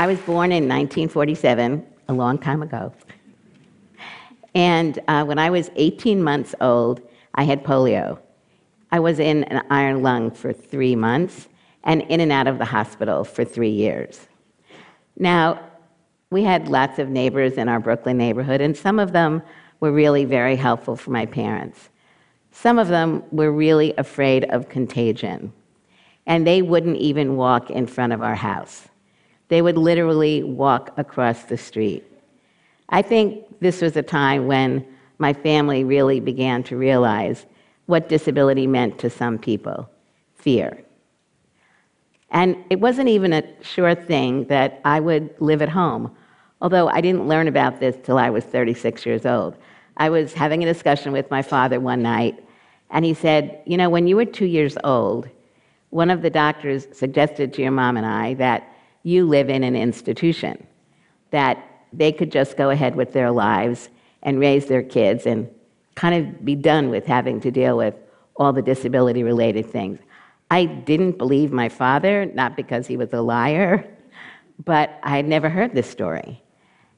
I was born in 1947, a long time ago. And uh, when I was 18 months old, I had polio. I was in an iron lung for three months and in and out of the hospital for three years. Now, we had lots of neighbors in our Brooklyn neighborhood, and some of them were really very helpful for my parents. Some of them were really afraid of contagion, and they wouldn't even walk in front of our house. They would literally walk across the street. I think this was a time when my family really began to realize what disability meant to some people fear. And it wasn't even a sure thing that I would live at home, although I didn't learn about this till I was 36 years old. I was having a discussion with my father one night, and he said, You know, when you were two years old, one of the doctors suggested to your mom and I that you live in an institution, that they could just go ahead with their lives and raise their kids and kind of be done with having to deal with all the disability related things. I didn't believe my father, not because he was a liar, but I had never heard this story.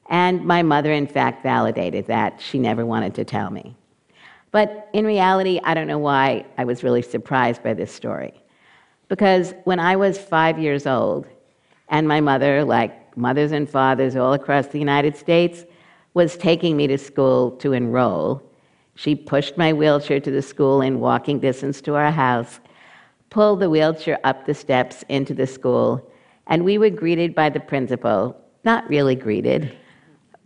And my mother, in fact, validated that. She never wanted to tell me. But in reality, I don't know why I was really surprised by this story. Because when I was five years old, and my mother, like mothers and fathers all across the United States, was taking me to school to enroll, she pushed my wheelchair to the school in walking distance to our house, pulled the wheelchair up the steps into the school, and we were greeted by the principal. Not really greeted,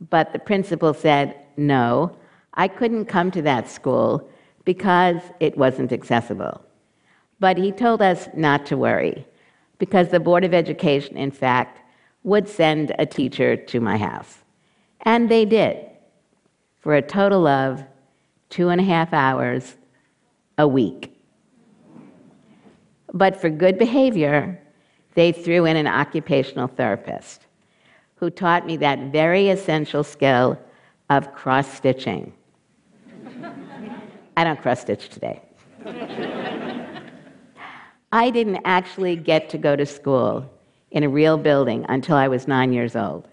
but the principal said, No, I couldn't come to that school because it wasn't accessible. But he told us not to worry because the Board of Education, in fact, would send a teacher to my house. And they did for a total of two and a half hours a week. But for good behavior, they threw in an occupational therapist who taught me that very essential skill of cross stitching. I don't cross stitch today. I didn't actually get to go to school in a real building until I was nine years old.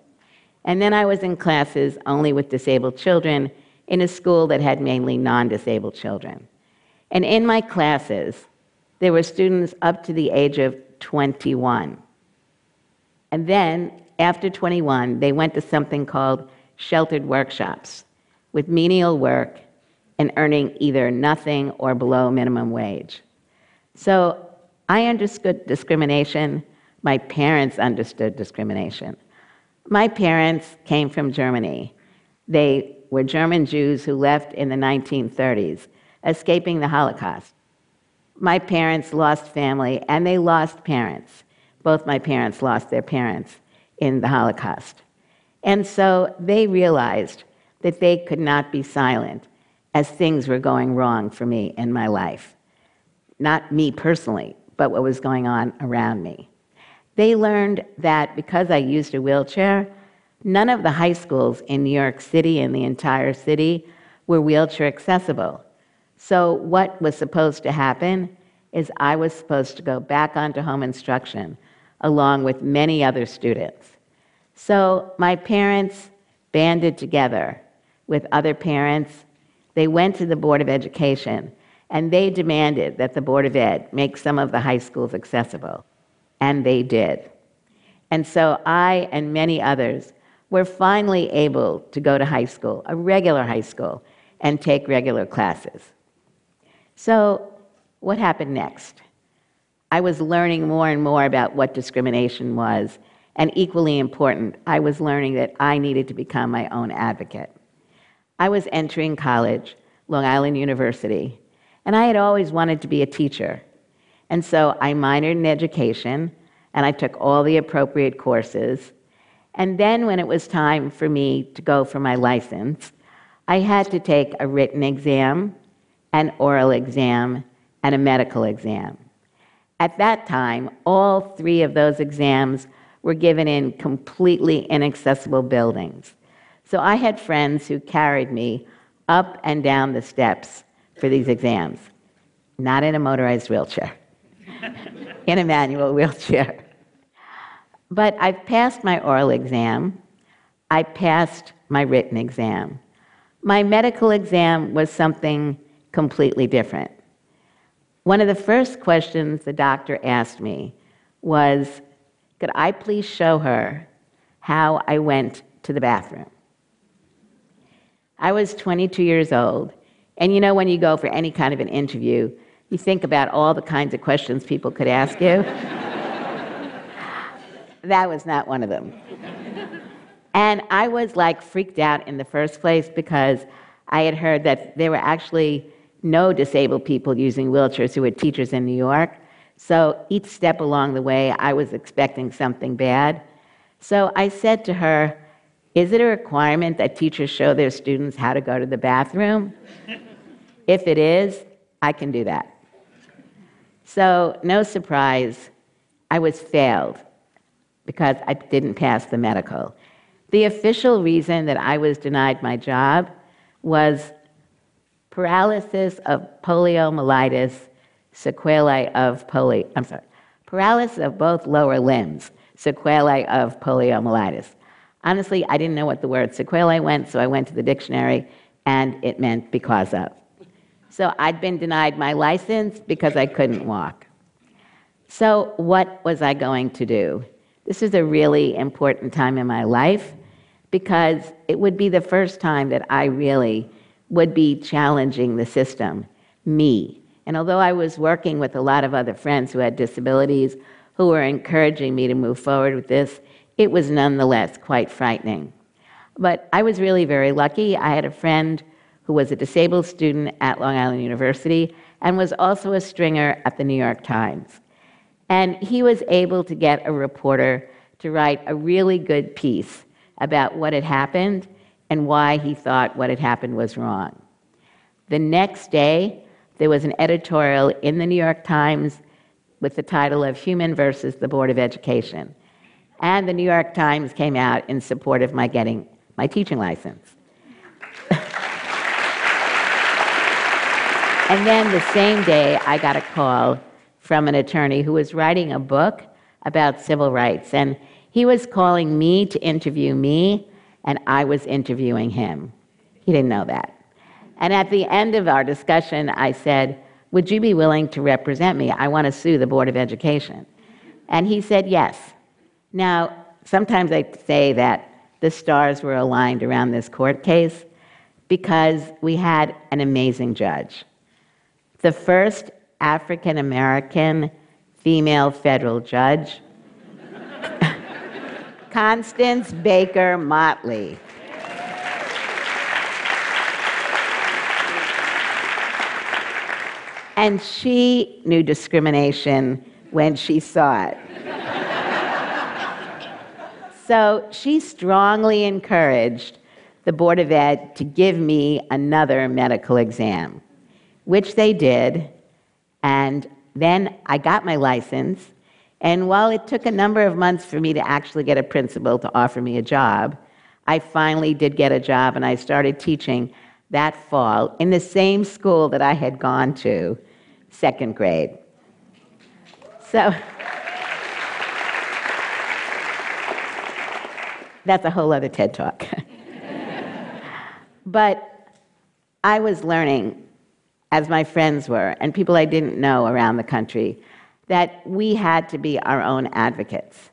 And then I was in classes only with disabled children in a school that had mainly non disabled children. And in my classes, there were students up to the age of 21. And then, after 21, they went to something called sheltered workshops with menial work and earning either nothing or below minimum wage. So I understood discrimination. My parents understood discrimination. My parents came from Germany. They were German Jews who left in the 1930s, escaping the Holocaust. My parents lost family and they lost parents. Both my parents lost their parents in the Holocaust. And so they realized that they could not be silent as things were going wrong for me in my life. Not me personally, but what was going on around me. They learned that because I used a wheelchair, none of the high schools in New York City and the entire city were wheelchair accessible. So, what was supposed to happen is I was supposed to go back onto home instruction along with many other students. So, my parents banded together with other parents. They went to the Board of Education and they demanded that the Board of Ed make some of the high schools accessible. And they did. And so I and many others were finally able to go to high school, a regular high school, and take regular classes. So, what happened next? I was learning more and more about what discrimination was, and equally important, I was learning that I needed to become my own advocate. I was entering college, Long Island University, and I had always wanted to be a teacher. And so I minored in education and I took all the appropriate courses. And then when it was time for me to go for my license, I had to take a written exam, an oral exam, and a medical exam. At that time, all three of those exams were given in completely inaccessible buildings. So I had friends who carried me up and down the steps for these exams, not in a motorized wheelchair, in a manual wheelchair. But I've passed my oral exam. I passed my written exam. My medical exam was something completely different. One of the first questions the doctor asked me was Could I please show her how I went to the bathroom? I was 22 years old, and you know, when you go for any kind of an interview, you think about all the kinds of questions people could ask you. that was not one of them. And I was like freaked out in the first place because I had heard that there were actually no disabled people using wheelchairs who were teachers in New York. So each step along the way, I was expecting something bad. So I said to her, Is it a requirement that teachers show their students how to go to the bathroom? If it is, I can do that. So, no surprise, I was failed because I didn't pass the medical. The official reason that I was denied my job was paralysis of poliomyelitis, sequelae of polio, I'm sorry, paralysis of both lower limbs, sequelae of poliomyelitis. Honestly, I didn't know what the word sequelae meant, so I went to the dictionary and it meant because of. So I'd been denied my license because I couldn't walk. So, what was I going to do? This is a really important time in my life because it would be the first time that I really would be challenging the system, me. And although I was working with a lot of other friends who had disabilities who were encouraging me to move forward with this, it was nonetheless quite frightening. But I was really very lucky. I had a friend who was a disabled student at Long Island University and was also a stringer at the New York Times. And he was able to get a reporter to write a really good piece about what had happened and why he thought what had happened was wrong. The next day, there was an editorial in the New York Times with the title of Heumann versus the Board of Education. And the New York Times came out in support of my getting my teaching license. And then the same day, I got a call from an attorney who was writing a book about civil rights. And he was calling me to interview me and I was interviewing him. He didn't know that. And at the end of our discussion, I said, Would you be willing to represent me? I want to sue the Board of Education. And he said, Yes. Now, sometimes I say that the stars were aligned around this court case because we had an amazing judge. The first African American female federal judge Constance Baker Motley. And she knew discrimination when she saw it. so she strongly encouraged the Board of Ed to give me another medical exam, which they did. And then I got my license and while it took a number of months for me to actually get a principal to offer me a job, I finally did get a job and I started teaching that fall in the same school that I had gone to, second grade. So that's a whole other TED talk. but I was learning, as my friends were, and people I didn't know around the country, that we had to be our own advocates,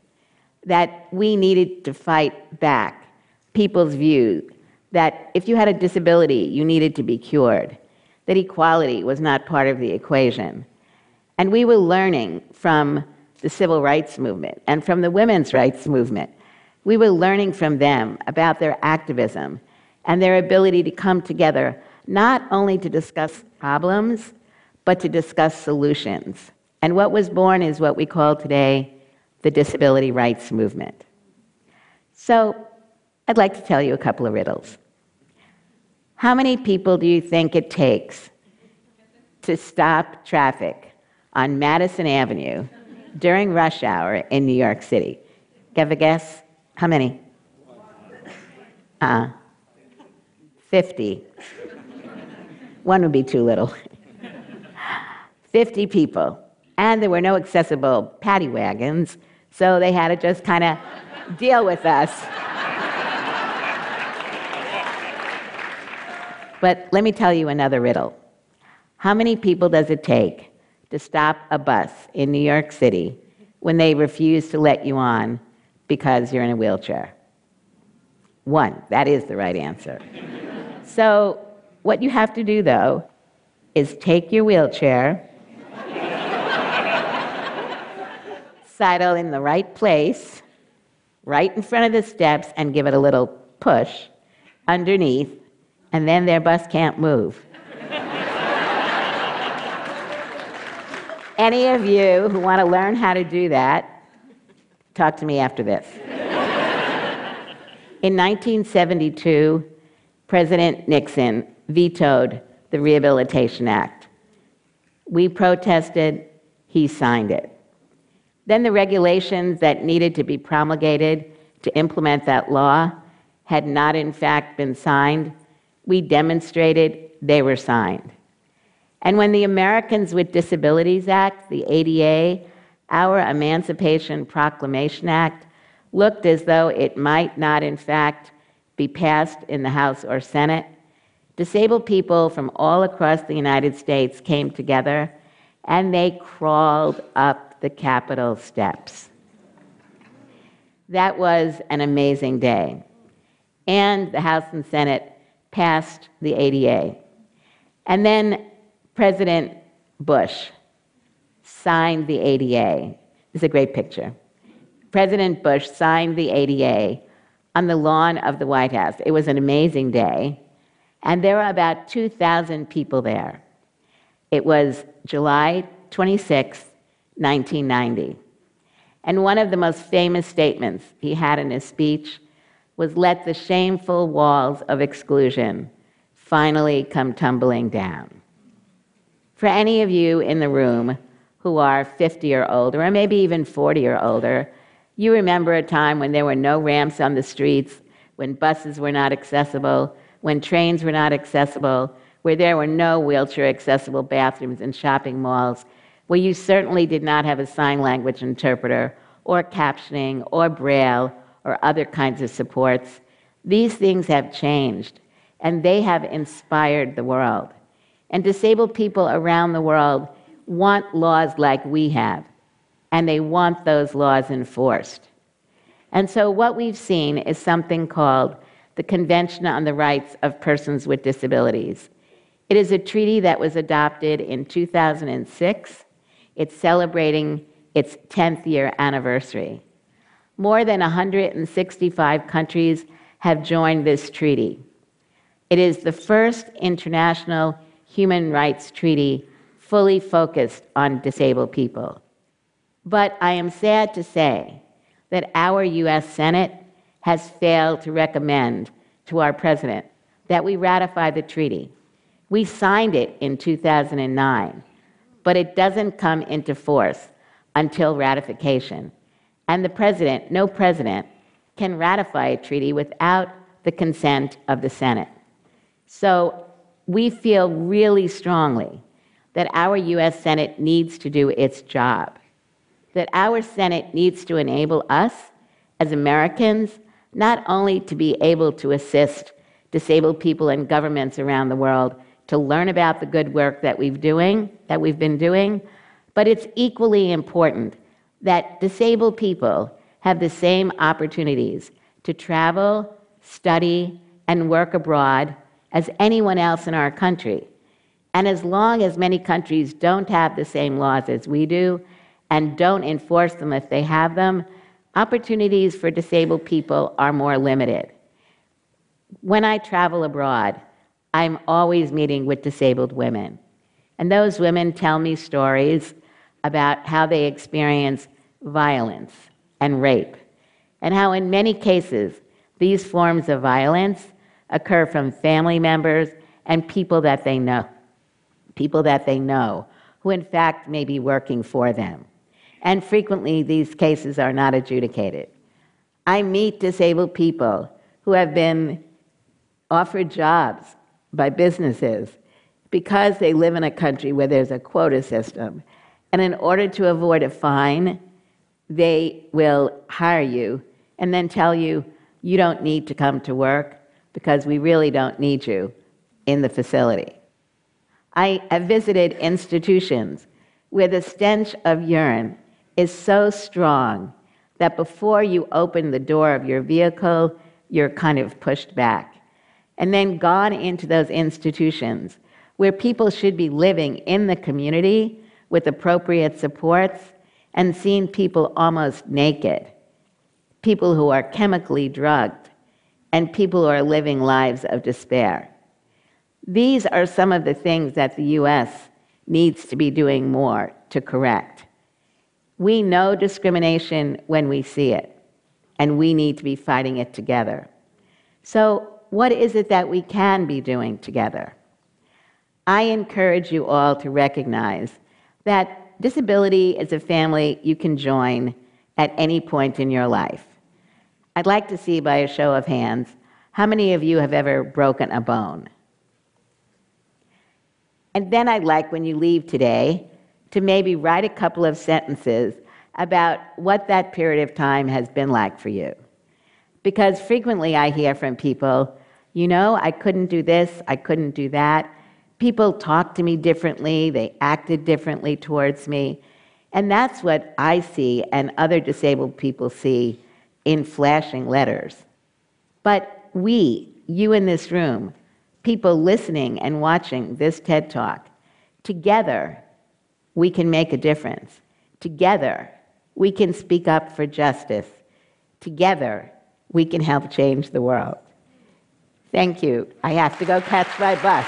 that we needed to fight back people's views that if you had a disability, you needed to be cured, that equality was not part of the equation. And we were learning from the civil rights movement and from the women's rights movement. We were learning from them about their activism and their ability to come together, not only to discuss problems, but to discuss solutions. And what was born is what we call today the disability rights movement. So I'd like to tell you a couple of riddles. How many people do you think it takes to stop traffic on Madison Avenue during rush hour in New York City? Give a guess? How many? Uh, 50. One would be too little. 50 people and there were no accessible paddy wagons, So they had to just kind of deal with us. But let me tell you another riddle. How many people does it take to stop a bus in New York City when they refuse to let you on because you're in a wheelchair? One. That is the right answer. so, what you have to do, though, is take your wheelchair, sidle in the right place, right in front of the steps, and give it a little push underneath, and then their bus can't move. Any of you who want to learn how to do that, talk to me after this. In 1972, President Nixon vetoed the Rehabilitation Act. We protested, he signed it. Then the regulations that needed to be promulgated to implement that law had not, in fact, been signed. We demonstrated they were signed. And when the Americans with Disabilities Act, the ADA, our Emancipation Proclamation Act, looked as though it might not, in fact, be passed in the House or Senate, disabled people from all across the United States came together and they crawled up the Capitol steps. That was an amazing day. And the House and Senate passed the ADA. And then President Bush signed the ADA. This is a great picture. President Bush signed the ADA on the lawn of the White House. It was an amazing day, and there were about 2,000 people there. It was July 26, 1990. And one of the most famous statements he had in his speech was let the shameful walls of exclusion finally come tumbling down. For any of you in the room who are 50 or older, or maybe even 40 or older, you remember a time when there were no ramps on the streets, when buses were not accessible, when trains were not accessible, where there were no wheelchair accessible bathrooms in shopping malls, where you certainly did not have a sign language interpreter, or captioning, or braille, or other kinds of supports. These things have changed, and they have inspired the world. And disabled people around the world want laws like we have and they want those laws enforced. And so, what we've seen is something called the Convention on the Rights of Persons with Disabilities. It is a treaty that was adopted in 2006. It's celebrating its 10th year anniversary. More than 165 countries have joined this treaty. It is the first international human rights treaty fully focused on disabled people. But I am sad to say that our US Senate has failed to recommend to our president that we ratify the treaty. We signed it in 2009, but it doesn't come into force until ratification. And the president, no president, can ratify a treaty without the consent of the Senate. So we feel really strongly that our US Senate needs to do its job that our Senate needs to enable us as Americans not only to be able to assist disabled people and governments around the world to learn about the good work that we've doing that we've been doing but it's equally important that disabled people have the same opportunities to travel study and work abroad as anyone else in our country. And as long as many countries don't have the same laws as we do and don't enforce them if they have them, opportunities for disabled people are more limited. When I travel abroad, I'm always meeting with disabled women. And those women tell me stories about how they experience violence and rape, and how, in many cases, these forms of violence occur from family members and people that they know, people that they know, who in fact may be working for them and frequently these cases are not adjudicated. I meet disabled people who have been offered jobs by businesses because they live in a country where there's a quota system. And in order to avoid a fine, they will hire you and then tell you you don't need to come to work because we really don't need you in the facility. I have visited institutions where the stench of urine is so strong that before you open the door of your vehicle, you're kind of pushed back. And then gone into those institutions where people should be living in the community with appropriate supports and seeing people almost naked, people who are chemically drugged, and people who are living lives of despair. These are some of the things that the US needs to be doing more to correct. We know discrimination when we see it, and we need to be fighting it together. So, what is it that we can be doing together? I encourage you all to recognize that disability is a family you can join at any point in your life. I'd like to see by a show of hands how many of you have ever broken a bone? And then I'd like, when you leave today, to maybe write a couple of sentences about what that period of time has been like for you. Because frequently I hear from people, you know, I couldn't do this, I couldn't do that. People talked to me differently, they acted differently towards me. And that's what I see and other disabled people see in flashing letters. But we, you in this room, people listening and watching this TED Talk, together we can make a difference. Together we can speak up for justice. Together we can help change the world. Thank you. I have to go catch my bus.